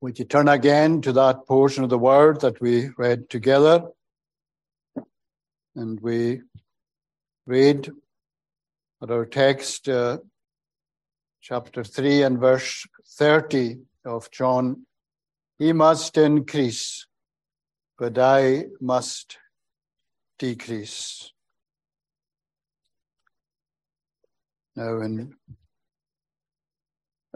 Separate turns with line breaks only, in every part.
Would you turn again to that portion of the word that we read together? And we read at our text, uh, chapter 3 and verse 30 of John. He must increase, but I must decrease. Now, in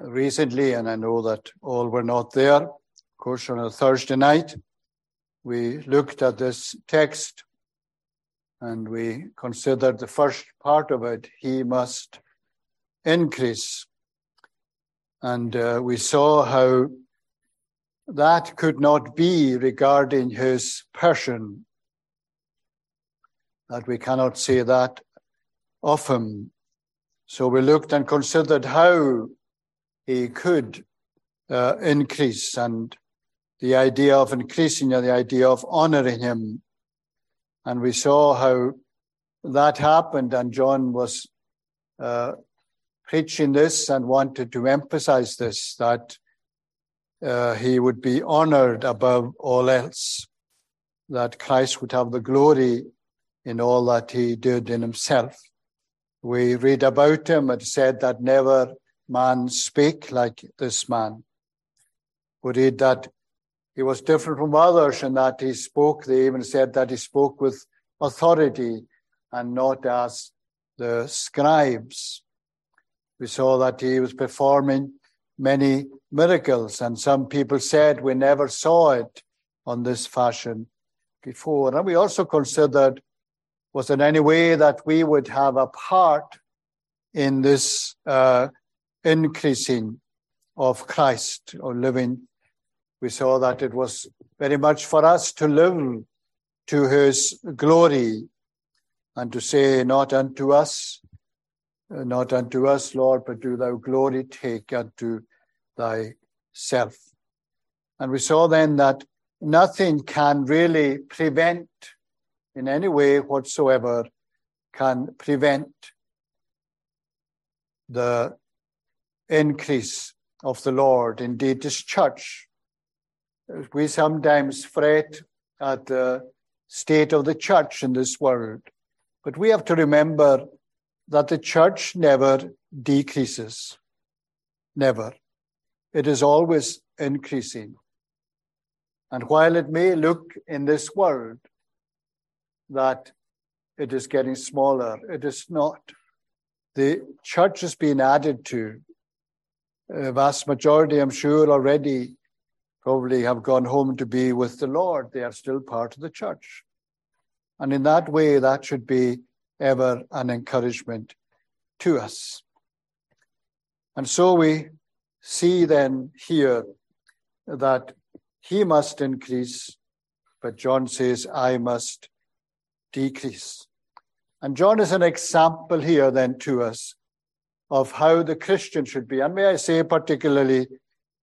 recently, and I know that all were not there. Of course, on a Thursday night, we looked at this text and we considered the first part of it. He must increase. And uh, we saw how that could not be regarding his person, that we cannot say that of him. So we looked and considered how he could uh, increase and the idea of increasing the idea of honoring him. And we saw how that happened, and John was uh, preaching this and wanted to emphasize this that uh, he would be honored above all else, that Christ would have the glory in all that he did in himself. We read about him and said that never man speak like this man. We read that he was different from others in that he spoke, they even said that he spoke with authority and not as the scribes. We saw that he was performing many miracles, and some people said we never saw it on this fashion before. And we also considered was there any way that we would have a part in this uh, increasing of Christ or living, we saw that it was very much for us to live to his glory and to say, Not unto us, uh, not unto us, Lord, but do thou glory take unto thyself. And we saw then that nothing can really prevent in any way whatsoever can prevent the increase of the Lord. Indeed, this church, we sometimes fret at the state of the church in this world, but we have to remember that the church never decreases. Never. It is always increasing. And while it may look in this world that it is getting smaller, it is not. The church is being added to a vast majority, I'm sure, already probably have gone home to be with the Lord. They are still part of the church. And in that way, that should be ever an encouragement to us. And so we see then here that he must increase, but John says, I must decrease. And John is an example here then to us of how the Christian should be. And may I say, particularly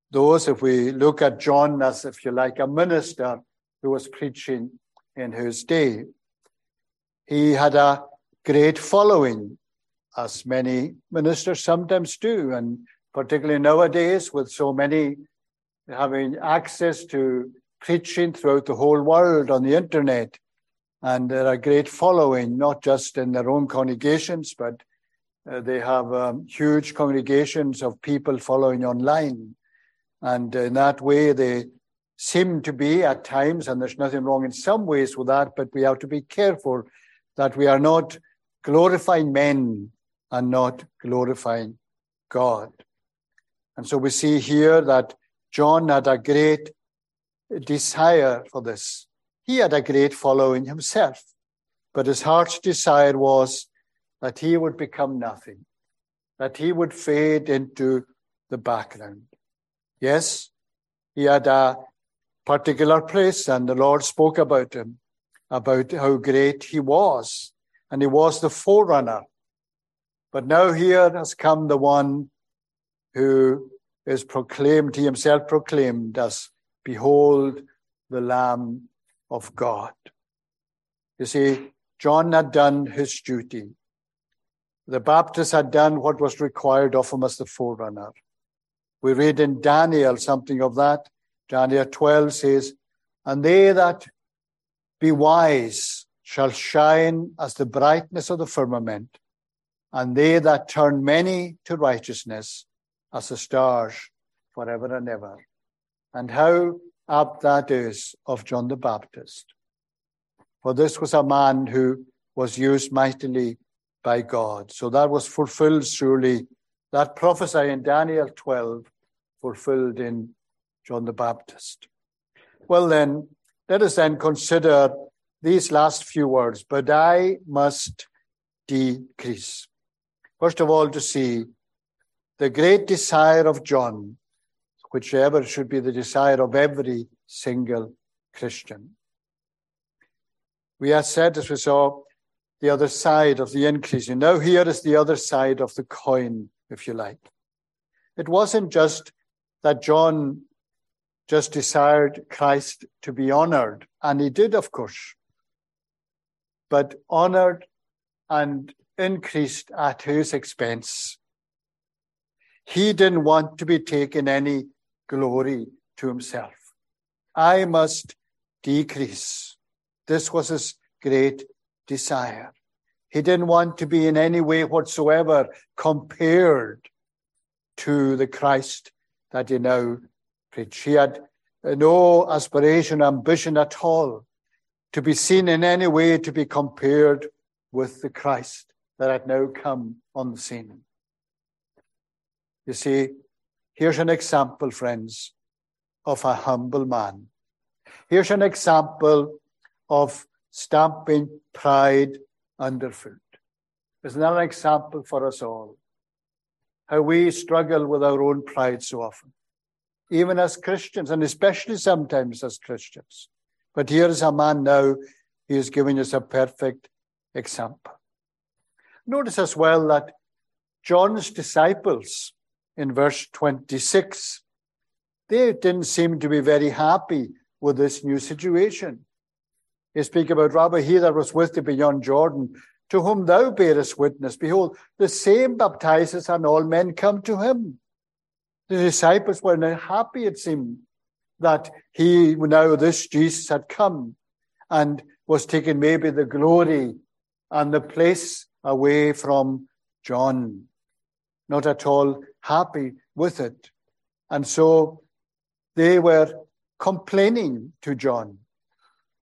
those, if we look at John as, if you like, a minister who was preaching in his day, he had a great following, as many ministers sometimes do, and particularly nowadays with so many having access to preaching throughout the whole world on the internet. And there are a great following, not just in their own congregations, but uh, they have um, huge congregations of people following online. And in that way, they seem to be at times, and there's nothing wrong in some ways with that, but we have to be careful that we are not glorifying men and not glorifying God. And so we see here that John had a great desire for this. He had a great following himself, but his heart's desire was that he would become nothing, that he would fade into the background. Yes, he had a particular place, and the Lord spoke about him, about how great he was, and he was the forerunner. But now here has come the one who is proclaimed, he himself proclaimed as, Behold the Lamb of God. You see, John had done his duty. The Baptist had done what was required of him as the forerunner. We read in Daniel something of that, Daniel 12 says, And they that be wise shall shine as the brightness of the firmament, and they that turn many to righteousness as the stars forever and ever. And how apt that is of John the Baptist. For this was a man who was used mightily by God. So that was fulfilled surely. That prophecy in Daniel 12 fulfilled in John the Baptist. Well, then, let us then consider these last few words, but I must decrease. First of all, to see the great desire of John, whichever should be the desire of every single Christian. We have said, as we saw, the other side of the increase. And now here is the other side of the coin, if you like. It wasn't just that John just desired Christ to be honored, and he did, of course, but honored and increased at whose expense? He didn't want to be taken any glory to himself. I must decrease. This was his great desire. He didn't want to be in any way whatsoever compared to the Christ that he now preached. He had no aspiration, ambition at all to be seen in any way to be compared with the Christ that had now come on the scene. You see, here's an example, friends, of a humble man. Here's an example of stamping pride underfoot. Isn't that an example for us all? How we struggle with our own pride so often, even as Christians, and especially sometimes as Christians. But here is a man now, he is giving us a perfect example. Notice as well that John's disciples in verse 26, they didn't seem to be very happy with this new situation. Speak about, Rabbi, he that was with thee beyond Jordan, to whom thou bearest witness. Behold, the same baptizes, and all men come to him. The disciples were not happy, it seemed, that he, now this Jesus had come and was taking maybe the glory and the place away from John. Not at all happy with it. And so they were complaining to John.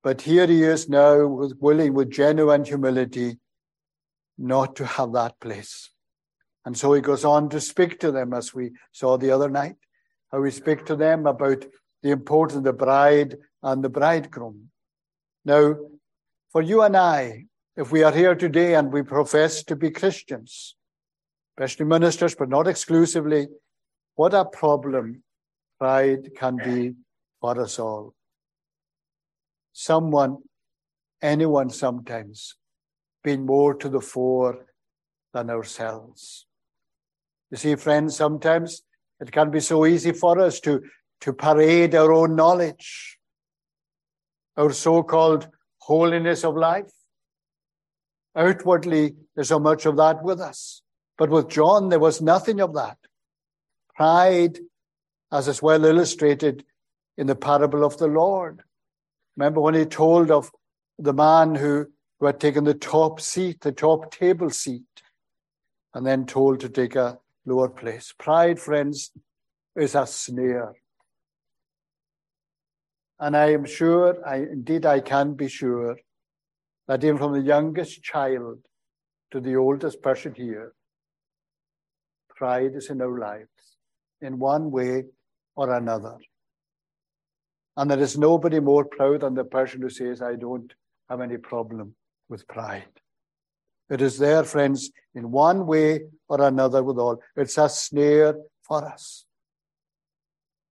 But here he is now with willing, with genuine humility, not to have that place. And so he goes on to speak to them, as we saw the other night, how he speak to them about the importance of the bride and the bridegroom. Now, for you and I, if we are here today and we profess to be Christians, especially ministers, but not exclusively, what a problem pride can be for us all. Someone, anyone sometimes, being more to the fore than ourselves. You see, friends, sometimes it can be so easy for us to, to parade our own knowledge, our so called holiness of life. Outwardly, there's so much of that with us. But with John, there was nothing of that. Pride, as is well illustrated in the parable of the Lord. Remember when he told of the man who, who had taken the top seat, the top table seat, and then told to take a lower place. Pride, friends, is a snare. And I am sure, I indeed I can be sure, that even from the youngest child to the oldest person here, pride is in our lives in one way or another. And there is nobody more proud than the person who says, I don't have any problem with pride. It is there, friends, in one way or another with all. It's a snare for us.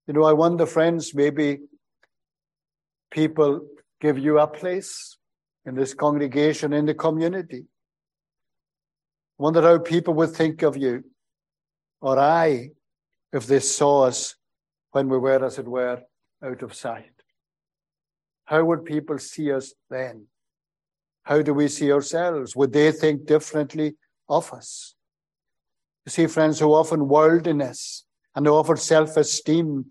You know, I wonder, friends, maybe people give you a place in this congregation, in the community. Wonder how people would think of you, or I, if they saw us when we were, as it were, out of sight. How would people see us then? How do we see ourselves? Would they think differently of us? You see, friends, so often worldliness and often self esteem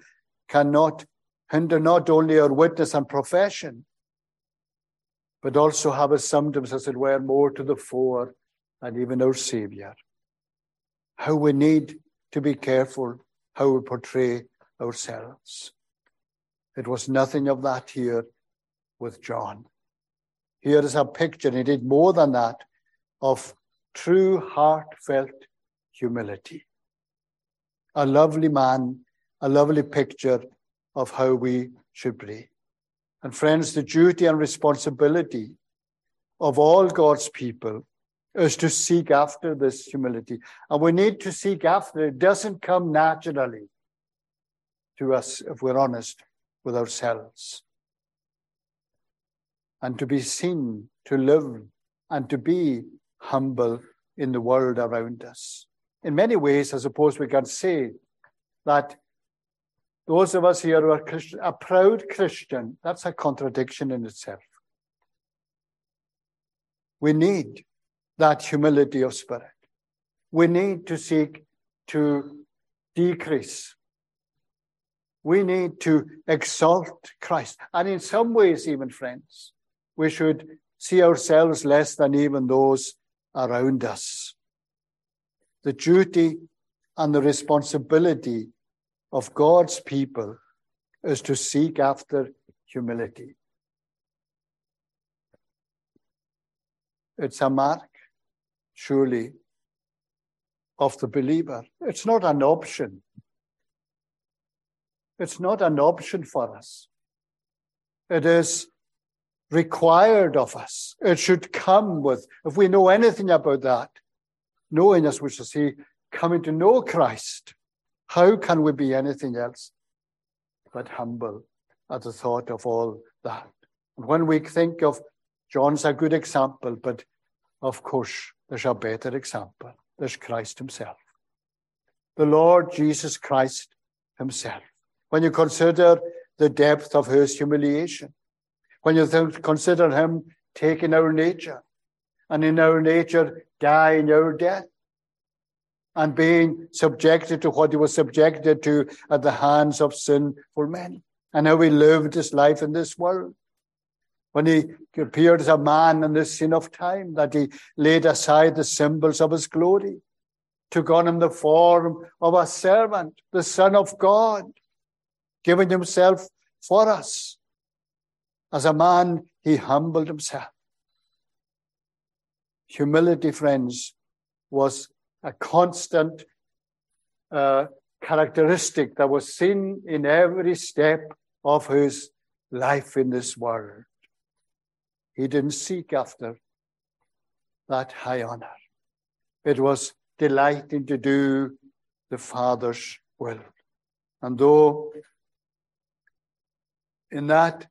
cannot hinder not only our witness and profession, but also have us sometimes, as it were, more to the fore than even our Saviour. How we need to be careful how we portray ourselves. It was nothing of that here with John. Here is a picture, and he did more than that, of true heartfelt humility. A lovely man, a lovely picture of how we should be. And friends, the duty and responsibility of all God's people is to seek after this humility. And we need to seek after it. It doesn't come naturally to us, if we're honest with ourselves. And to be seen, to live, and to be humble in the world around us. In many ways, I suppose we can say that those of us here who are Christian, a proud Christian, that's a contradiction in itself. We need that humility of spirit. We need to seek to decrease. We need to exalt Christ. And in some ways, even friends, we should see ourselves less than even those around us. The duty and the responsibility of God's people is to seek after humility. It's a mark, surely, of the believer. It's not an option. It's not an option for us. It is required of us. It should come with, if we know anything about that, knowing us, we shall see, coming to know Christ, how can we be anything else but humble at the thought of all that? And when we think of John's a good example, but of course, there's a better example. There's Christ Himself. The Lord Jesus Christ Himself. When you consider the depth of His humiliation, when you consider him taking our nature and in our nature dying our death and being subjected to what he was subjected to at the hands of sinful men and how he lived his life in this world. When he appeared as a man in the sin of time, that he laid aside the symbols of his glory, took on him the form of a servant, the Son of God, giving himself for us as a man, he humbled himself. Humility, friends, was a constant uh, characteristic that was seen in every step of his life in this world. He didn't seek after that high honor. It was delighting to do the Father's will. And though in that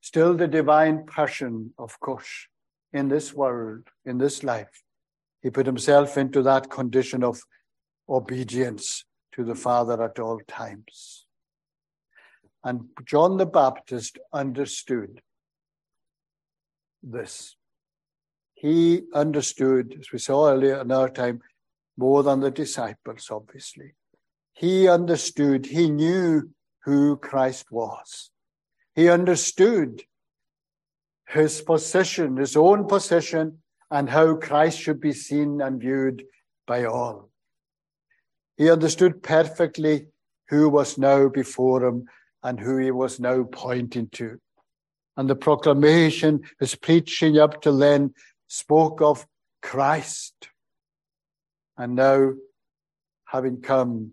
still the divine passion, of course, in this world, in this life. He put himself into that condition of obedience to the Father at all times. And John the Baptist understood this. He understood, as we saw earlier in our time, more than the disciples, obviously. He understood, he knew who Christ was. He understood his position, his own position, and how Christ should be seen and viewed by all. He understood perfectly who was now before him and who he was now pointing to. And the proclamation, his preaching up till then, spoke of Christ. And now, having come,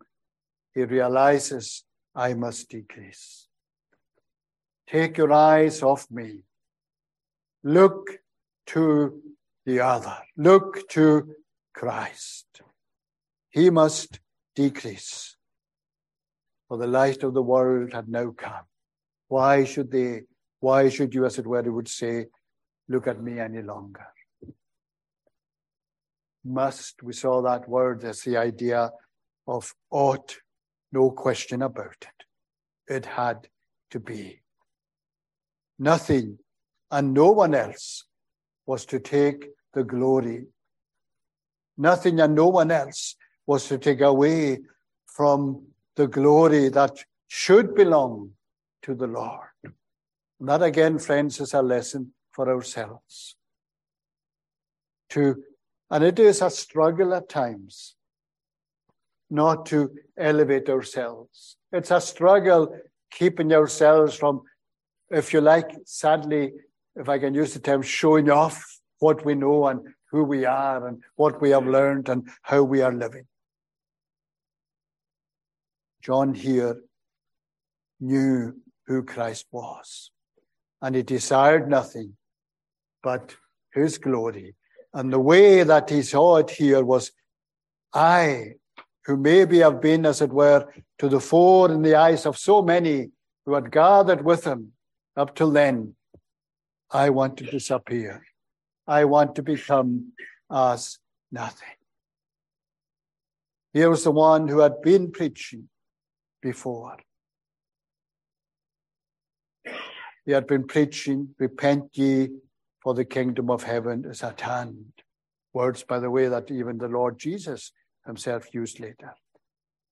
he realizes, I must decrease. Take your eyes off me. Look to the other. Look to Christ. He must decrease. For the light of the world had now come. Why should they, why should you, as it were, would say, look at me any longer? Must, we saw that word as the idea of ought, no question about it. It had to be. Nothing and no one else was to take the glory. Nothing and no one else was to take away from the glory that should belong to the Lord. And that again, friends, is a lesson for ourselves. To, and it is a struggle at times not to elevate ourselves. It's a struggle keeping ourselves from, if you like, sadly, if I can use the term, showing off what we know and who we are and what we have learned and how we are living. John here knew who Christ was, and he desired nothing but his glory. And the way that he saw it here was, I, who maybe have been, as it were, to the fore in the eyes of so many who had gathered with him up till then, I want to disappear. I want to become as nothing. Here was the one who had been preaching before. He had been preaching, Repent ye, for the kingdom of heaven is at hand. Words, by the way, that even the Lord Jesus himself used later.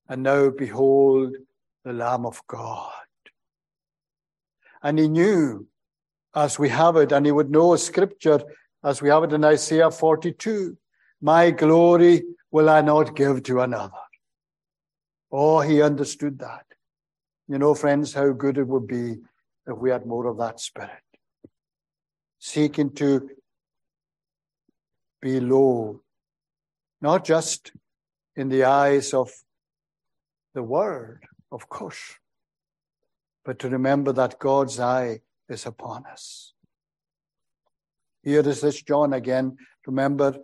And now, behold, the Lamb of God. And he knew, as we have it, and he would know scripture as we have it in Isaiah 42 My glory will I not give to another. Oh, he understood that. You know, friends, how good it would be if we had more of that spirit. Seeking to be low, not just in the eyes of the world, of course, but to remember that God's eye is upon us. Here is this John again. Remember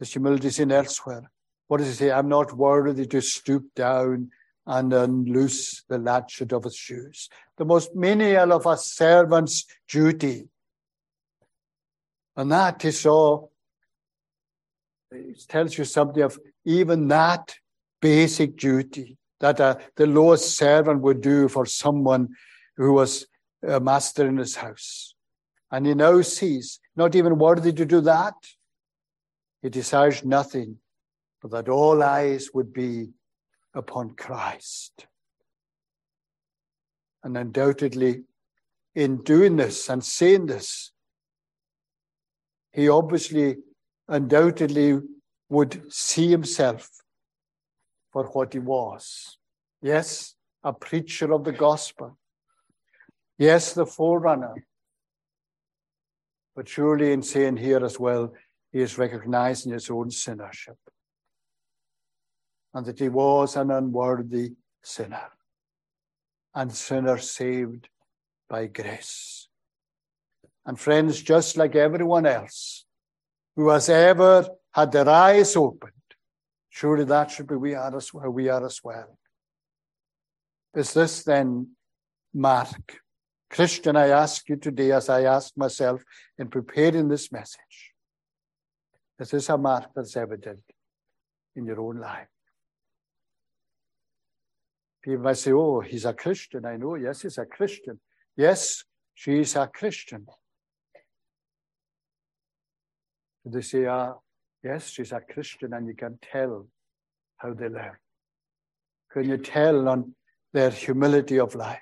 his humility is in elsewhere. What does he say? I'm not worthy to stoop down and unloose the latchet of his shoes. The most menial of a servant's duty. And that he saw, it tells you something of even that basic duty that uh, the lowest servant would do for someone who was a master in his house. And he now sees, not even worthy to do that, he desires nothing but that all eyes would be upon Christ. And undoubtedly, in doing this and saying this, he obviously, undoubtedly would see himself for what he was. Yes, a preacher of the gospel. Yes, the forerunner. But surely in saying here as well, he is recognizing his own sinnership and that he was an unworthy sinner and sinner saved by grace. And friends, just like everyone else who has ever had their eyes opened. Surely that should be we are as well. We are as well. Is this then mark? Christian, I ask you today, as I ask myself in preparing this message, is this a mark that's evident in your own life? People might say, Oh, he's a Christian. I know, yes, he's a Christian. Yes, she's a Christian. They say, ah, yes, she's a Christian, and you can tell how they live. Can you tell on their humility of life?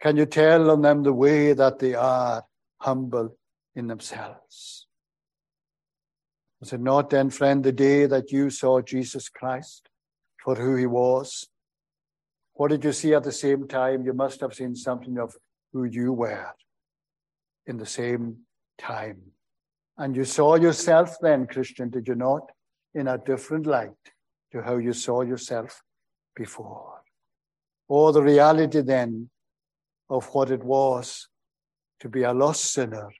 Can you tell on them the way that they are humble in themselves? Was it not then, friend, the day that you saw Jesus Christ for who he was? What did you see at the same time? You must have seen something of who you were in the same time. And you saw yourself then, Christian, did you not? In a different light to how you saw yourself before. Or the reality then of what it was to be a lost sinner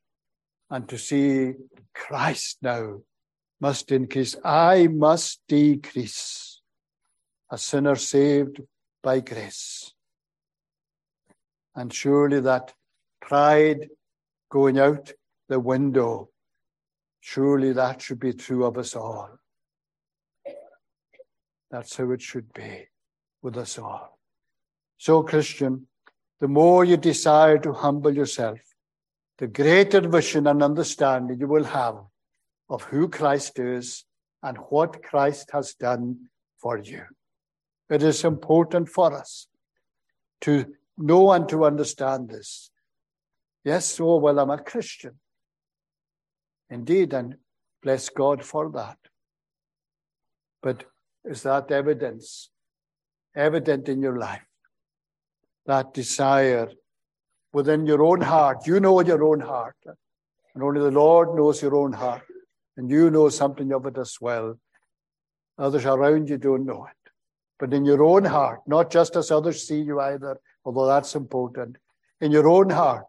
and to see Christ now must increase. I must decrease. A sinner saved by grace. And surely that pride going out the window Surely that should be true of us all. That's how it should be with us all. So, Christian, the more you desire to humble yourself, the greater vision and understanding you will have of who Christ is and what Christ has done for you. It is important for us to know and to understand this. Yes, oh, well, I'm a Christian. Indeed, and bless God for that. But is that evidence evident in your life? That desire within your own heart. You know your own heart. And only the Lord knows your own heart. And you know something of it as well. Others around you don't know it. But in your own heart, not just as others see you either, although that's important. In your own heart,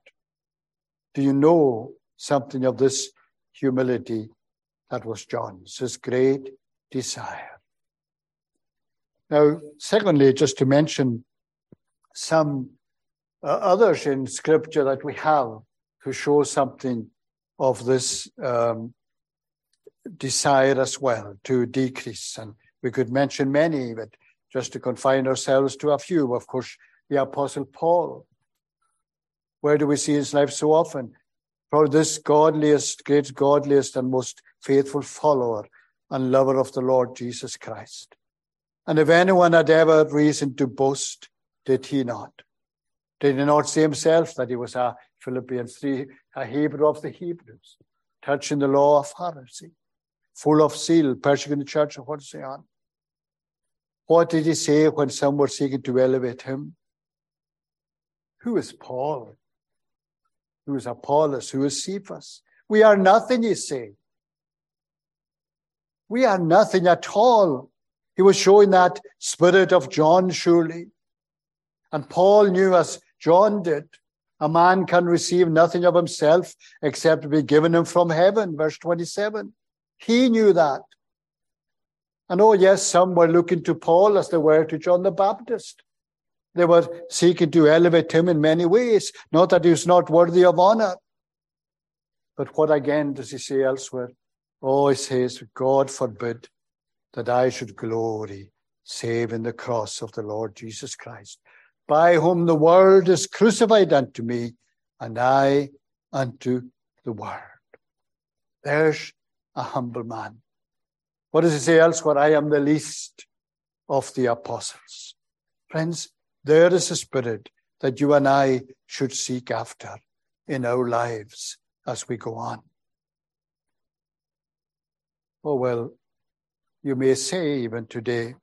do you know something of this humility that was John's, his great desire? Now, secondly, just to mention some uh, others in scripture that we have who show something of this um, desire as well to decrease. And we could mention many, but just to confine ourselves to a few, of course, the Apostle Paul. Where do we see his life so often? Probably this godliest, great godliest, and most faithful follower and lover of the Lord Jesus Christ. And if anyone had ever reason to boast, did he not? Did he not say himself that he was a Philippians 3, a Hebrew of the Hebrews, touching the law of Pharisee, full of zeal, persecuting the church of what on? What did he say when some were seeking to elevate him? Who is Paul? Who is Apollos? Who is Cephas? We are nothing, you say. We are nothing at all. He was showing that spirit of John, surely. And Paul knew, as John did, a man can receive nothing of himself except be given him from heaven, verse 27. He knew that. And oh, yes, some were looking to Paul as they were to John the Baptist. They were seeking to elevate him in many ways, not that he was not worthy of honor. But what again does he say elsewhere? Oh, he says, God forbid that I should glory save in the cross of the Lord Jesus Christ, by whom the world is crucified unto me, and I unto the world. There's a humble man. What does he say elsewhere? I am the least of the apostles. Friends, there is a spirit that you and I should seek after in our lives as we go on. Oh, well, you may say even today,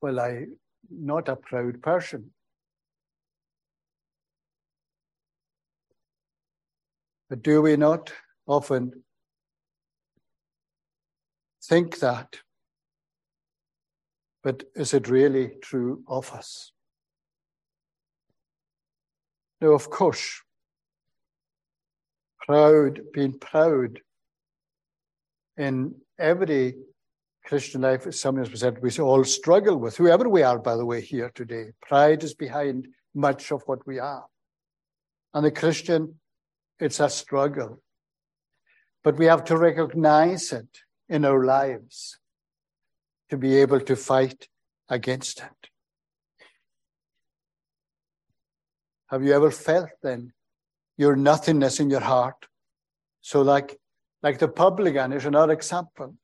well, I'm not a proud person. But do we not often think that? But is it really true of us? Now, of course. Proud, being proud in every Christian life, as something as said, we all struggle with, whoever we are, by the way, here today. Pride is behind much of what we are. And the Christian, it's a struggle. But we have to recognize it in our lives to be able to fight against it. Have you ever felt then your nothingness in your heart? So like, like the publican is another example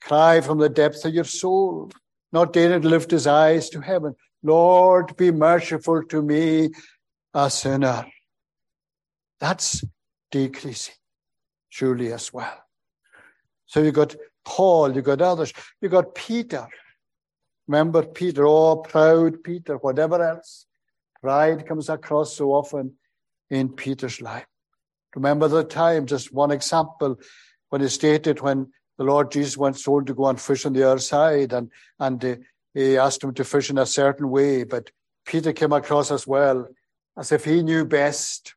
cry from the depths of your soul, not daring to lift his eyes to heaven. Lord, be merciful to me, a sinner. That's decreasing, surely as well. So you've got Paul, you got others, you got Peter. Remember Peter, oh, proud Peter, whatever else. Pride comes across so often in Peter's life. Remember the time, just one example, when he stated when the Lord Jesus went told to go and fish on the other side, and and uh, he asked him to fish in a certain way. But Peter came across as well as if he knew best,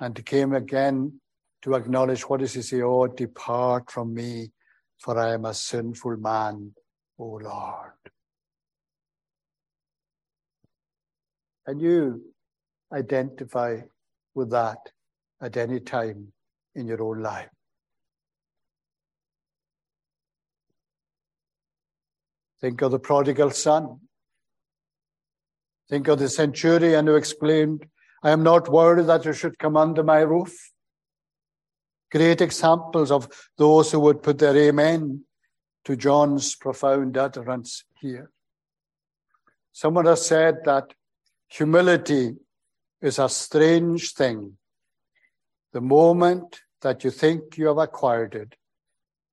and he came again to acknowledge what he say? Oh, depart from me, for I am a sinful man, O Lord. And you identify with that at any time in your own life. Think of the prodigal son. Think of the centurion who exclaimed, I am not worthy that you should come under my roof. Great examples of those who would put their amen to John's profound utterance here. Someone has said that humility is a strange thing. The moment that you think you have acquired it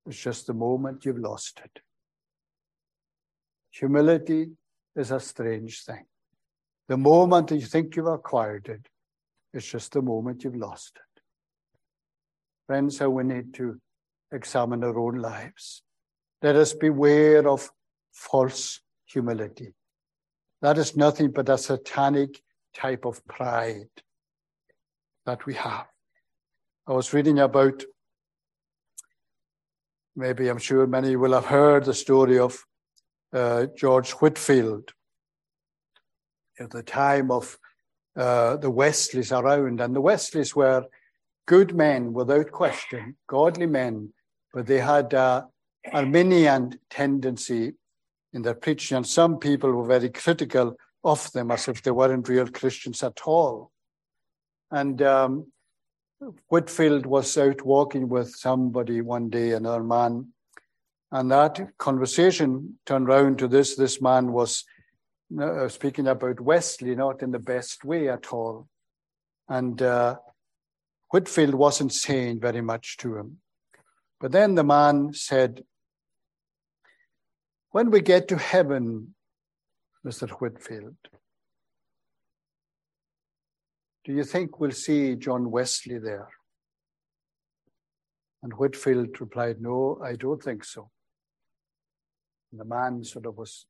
is just the moment you've lost it. Humility is a strange thing. The moment that you think you've acquired it, it's just the moment you've lost it. Friends, how we need to examine our own lives. Let us beware of false humility. That is nothing but a satanic type of pride that we have. I was reading about, maybe I'm sure many will have heard the story of uh, George Whitefield at the time of uh, the Wesleys around. And the Wesleys were good men without question, godly men, but they had uh, Arminian tendency in their preaching, and some people were very critical of them as if they weren't real Christians at all. And um, Whitefield was out walking with somebody one day, another man, and that conversation turned round to this. This man was uh, speaking about Wesley, not in the best way at all. And uh, Whitefield wasn't saying very much to him. But then the man said, when we get to heaven, Mr. Whitefield, do you think we'll see John Wesley there? And Whitefield replied, No, I don't think so. And the man sort of was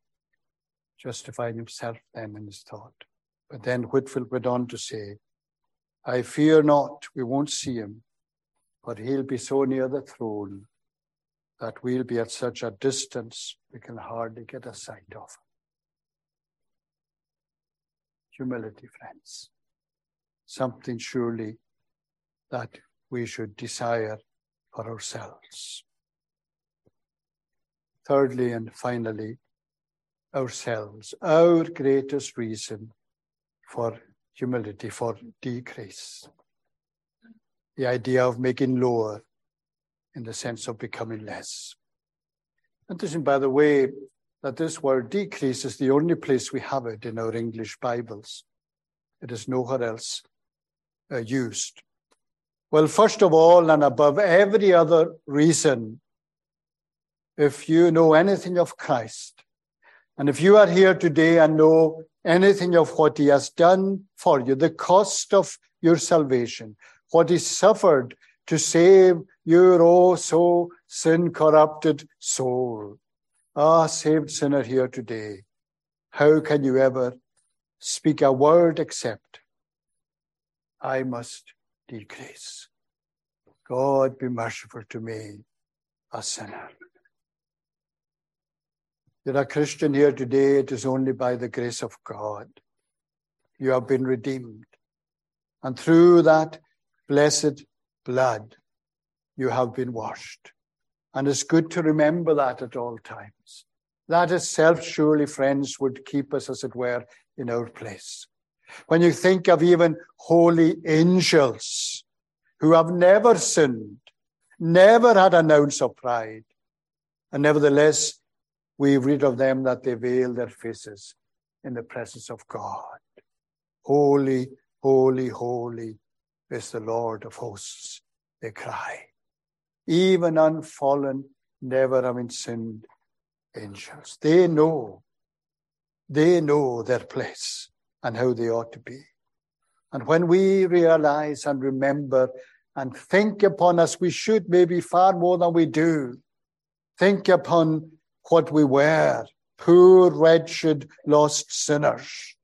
justifying himself then in his thought. But then Whitefield went on to say, I fear not, we won't see him, but he'll be so near the throne that we'll be at such a distance we can hardly get a sight of. Him. Humility, friends. Something surely that we should desire for ourselves. Thirdly and finally, ourselves, our greatest reason for humility, for decrease. The idea of making lower in the sense of becoming less. Interesting, by the way, that this word decrease is the only place we have it in our English Bibles. It is nowhere else uh, used. Well, first of all, and above every other reason, if you know anything of Christ, and if you are here today and know anything of what he has done for you, the cost of your salvation, what he suffered to save your oh so sin corrupted soul. Ah, saved sinner here today, how can you ever speak a word except I must decrease? God be merciful to me, a sinner. You're a Christian here today, it is only by the grace of God. You have been redeemed. And through that blessed blood, you have been washed. And it's good to remember that at all times. That itself, surely, friends, would keep us, as it were, in our place. When you think of even holy angels who have never sinned, never had an ounce of pride, and nevertheless, we read of them that they veil their faces in the presence of God. Holy, holy, holy is the Lord of hosts, they cry. Even unfallen, never having sinned angels. They know, they know their place and how they ought to be. And when we realize and remember and think upon us, we should maybe far more than we do. Think upon what we were, poor, wretched, lost sinners.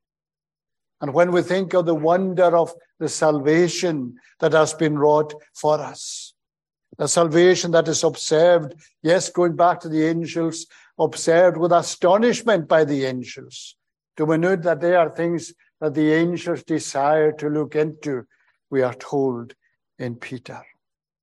And when we think of the wonder of the salvation that has been wrought for us, the salvation that is observed, yes, going back to the angels, observed with astonishment by the angels. Do we know that they are things that the angels desire to look into? We are told in Peter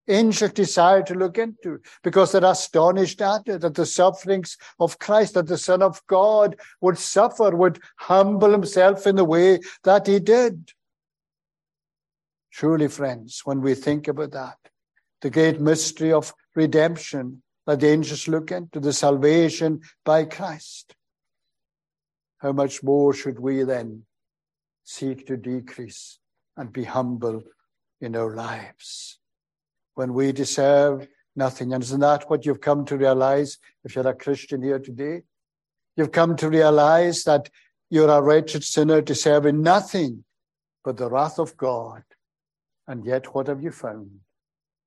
angels desire to look into because they're astonished at it, that the sufferings of Christ, that the Son of God would suffer, would humble himself in the way that he did. Truly, friends, when we think about that, the great mystery of redemption, that the angels look into, the salvation by Christ. How much more should we then seek to decrease and be humble in our lives when we deserve nothing? And isn't that what you've come to realize if you're a Christian here today? You've come to realize that you're a wretched sinner deserving nothing but the wrath of God. And yet, what have you found?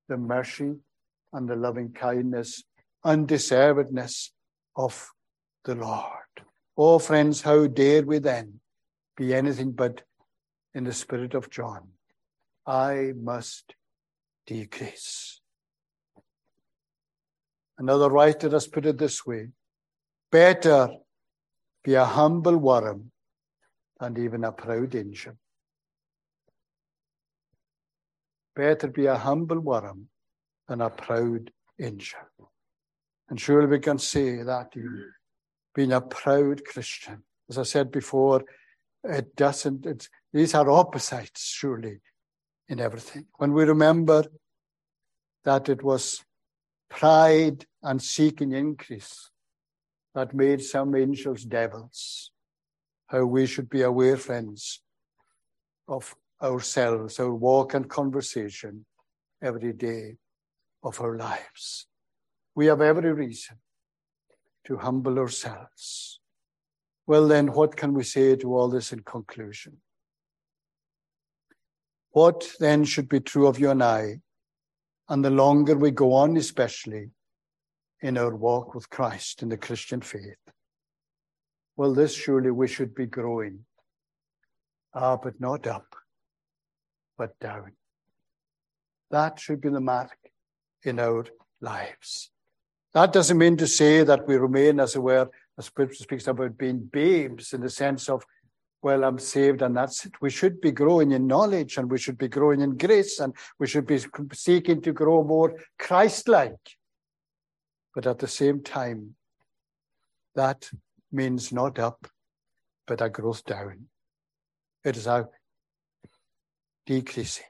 The mercy and the loving kindness, undeservedness of the Lord. Oh, friends, how dare we then be anything but in the spirit of John? I must decrease. Another writer has put it this way better be a humble worm than even a proud angel. Better be a humble worm than a proud angel. And surely we can say that you being a proud Christian. As I said before, it doesn't, it's, these are opposites, surely, in everything. When we remember that it was pride and seeking increase that made some angels devils, how we should be aware, friends, of ourselves, our walk and conversation every day of our lives. We have every reason to humble ourselves. Well, then, what can we say to all this in conclusion? What then should be true of you and I? And the longer we go on, especially in our walk with Christ in the Christian faith, well, this surely we should be growing. Ah, but not up, but down. That should be the mark in our lives. That doesn't mean to say that we remain, as it were, as Scripture speaks about being babes in the sense of, well, I'm saved and that's it. We should be growing in knowledge and we should be growing in grace and we should be seeking to grow more Christ like. But at the same time, that means not up, but a growth down. It is a decreasing.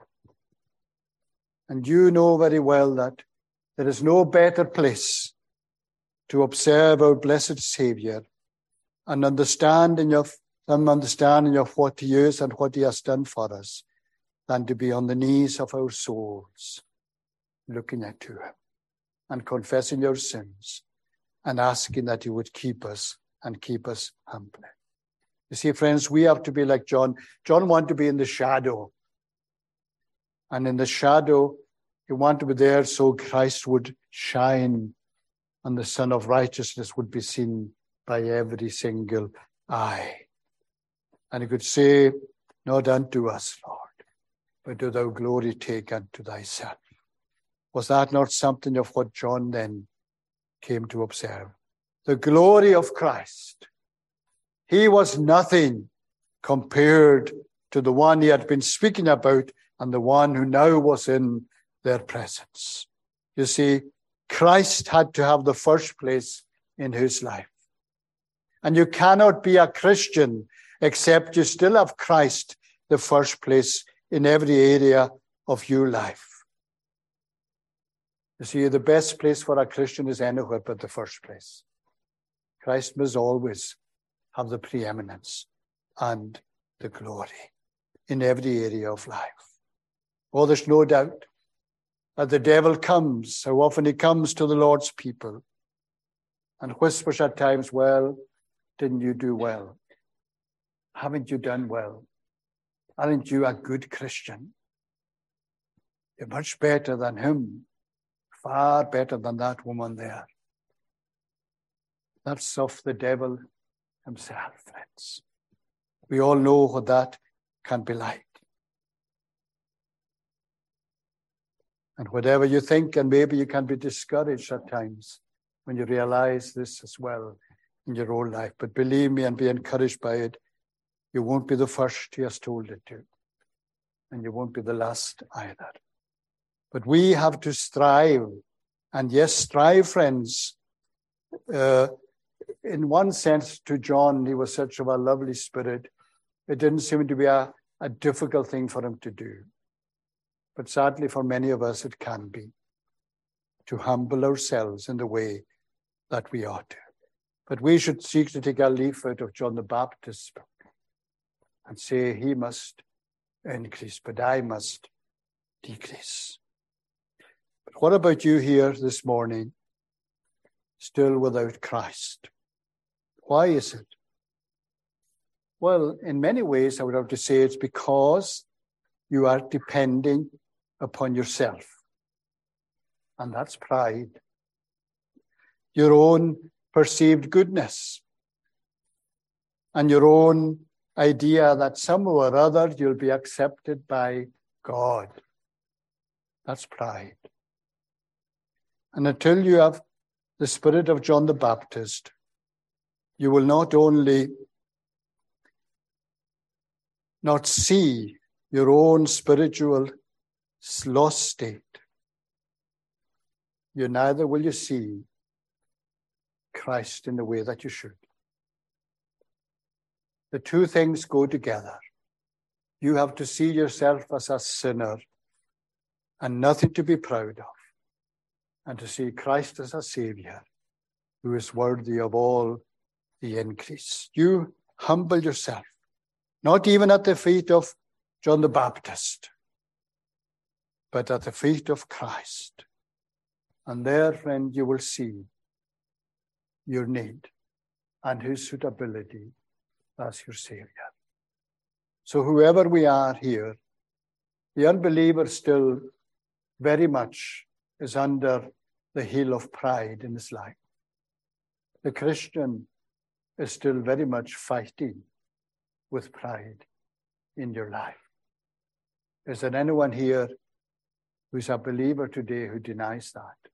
And you know very well that there is no better place to observe our blessed Saviour and understanding of some understanding of what he is and what he has done for us than to be on the knees of our souls, looking at him and confessing our sins and asking that he would keep us and keep us humble. You see, friends, we have to be like John. John wanted to be in the shadow. And in the shadow, he wanted to be there so Christ would shine and the Sun of Righteousness would be seen by every single eye. And he could say, Not unto us, Lord, but do thou glory take unto thyself. Was that not something of what John then came to observe? The glory of Christ. He was nothing compared to the one he had been speaking about and the one who now was in their presence. You see, Christ had to have the first place in his life. And you cannot be a Christian except you still have Christ the first place in every area of your life. You see, the best place for a Christian is anywhere but the first place. Christ must always have the preeminence and the glory in every area of life. Oh, there's no doubt that the devil comes, how often he comes to the Lord's people and whispers at times, Well, didn't you do well? Haven't you done well? Aren't you a good Christian? You're much better than him, far better than that woman there. That's of the devil himself, friends. We all know what that can be like. And whatever you think, and maybe you can be discouraged at times when you realize this as well in your own life. But believe me and be encouraged by it. You won't be the first he has told it to, and you won't be the last either. But we have to strive. And yes, strive, friends. Uh, in one sense, to John, he was such of a lovely spirit. It didn't seem to be a, a difficult thing for him to do but sadly for many of us it can be. to humble ourselves in the way that we ought to. But we should seek to take a out of John the Baptist's book and say, He must increase, but I must decrease. But what about you here this morning, still without Christ? Why is it? Well, in many ways, I would have to say it's because you are depending upon yourself. And that's pride. Your own perceived goodness and your own idea that somehow or other you'll be accepted by God. That's pride. And until you have the spirit of John the Baptist, you will not only not see your own spiritual lost state, you neither will you see Christ in the way that you should. The two things go together. You have to see yourself as a sinner and nothing to be proud of, and to see Christ as a Savior who is worthy of all the increase. You humble yourself, not even at the feet of John the Baptist, but at the feet of Christ. And there, friend, you will see your need and his suitability as your Savior. So, whoever we are here, the unbeliever still very much is under the heel of pride in his life. The Christian is still very much fighting with pride in your life. Is there anyone here who's a believer today who denies that?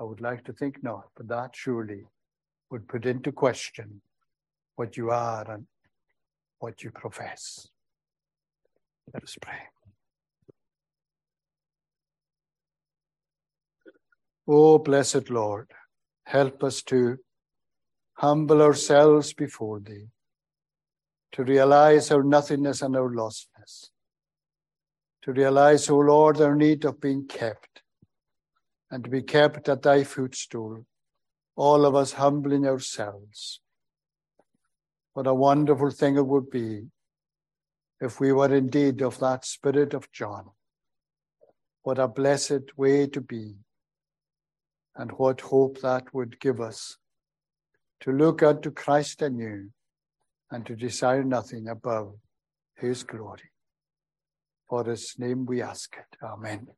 I would like to think not, but that surely would put into question what you are and what you profess. Let us pray. Oh, blessed Lord, help us to humble ourselves before Thee, to realize our nothingness and our lostness, to realize, O oh Lord, our need of being kept, and to be kept at Thy footstool all of us humbling ourselves. What a wonderful thing it would be if we were indeed of that spirit of John. What a blessed way to be, and what hope that would give us to look unto Christ anew and to desire nothing above his glory. For his name we ask it. Amen.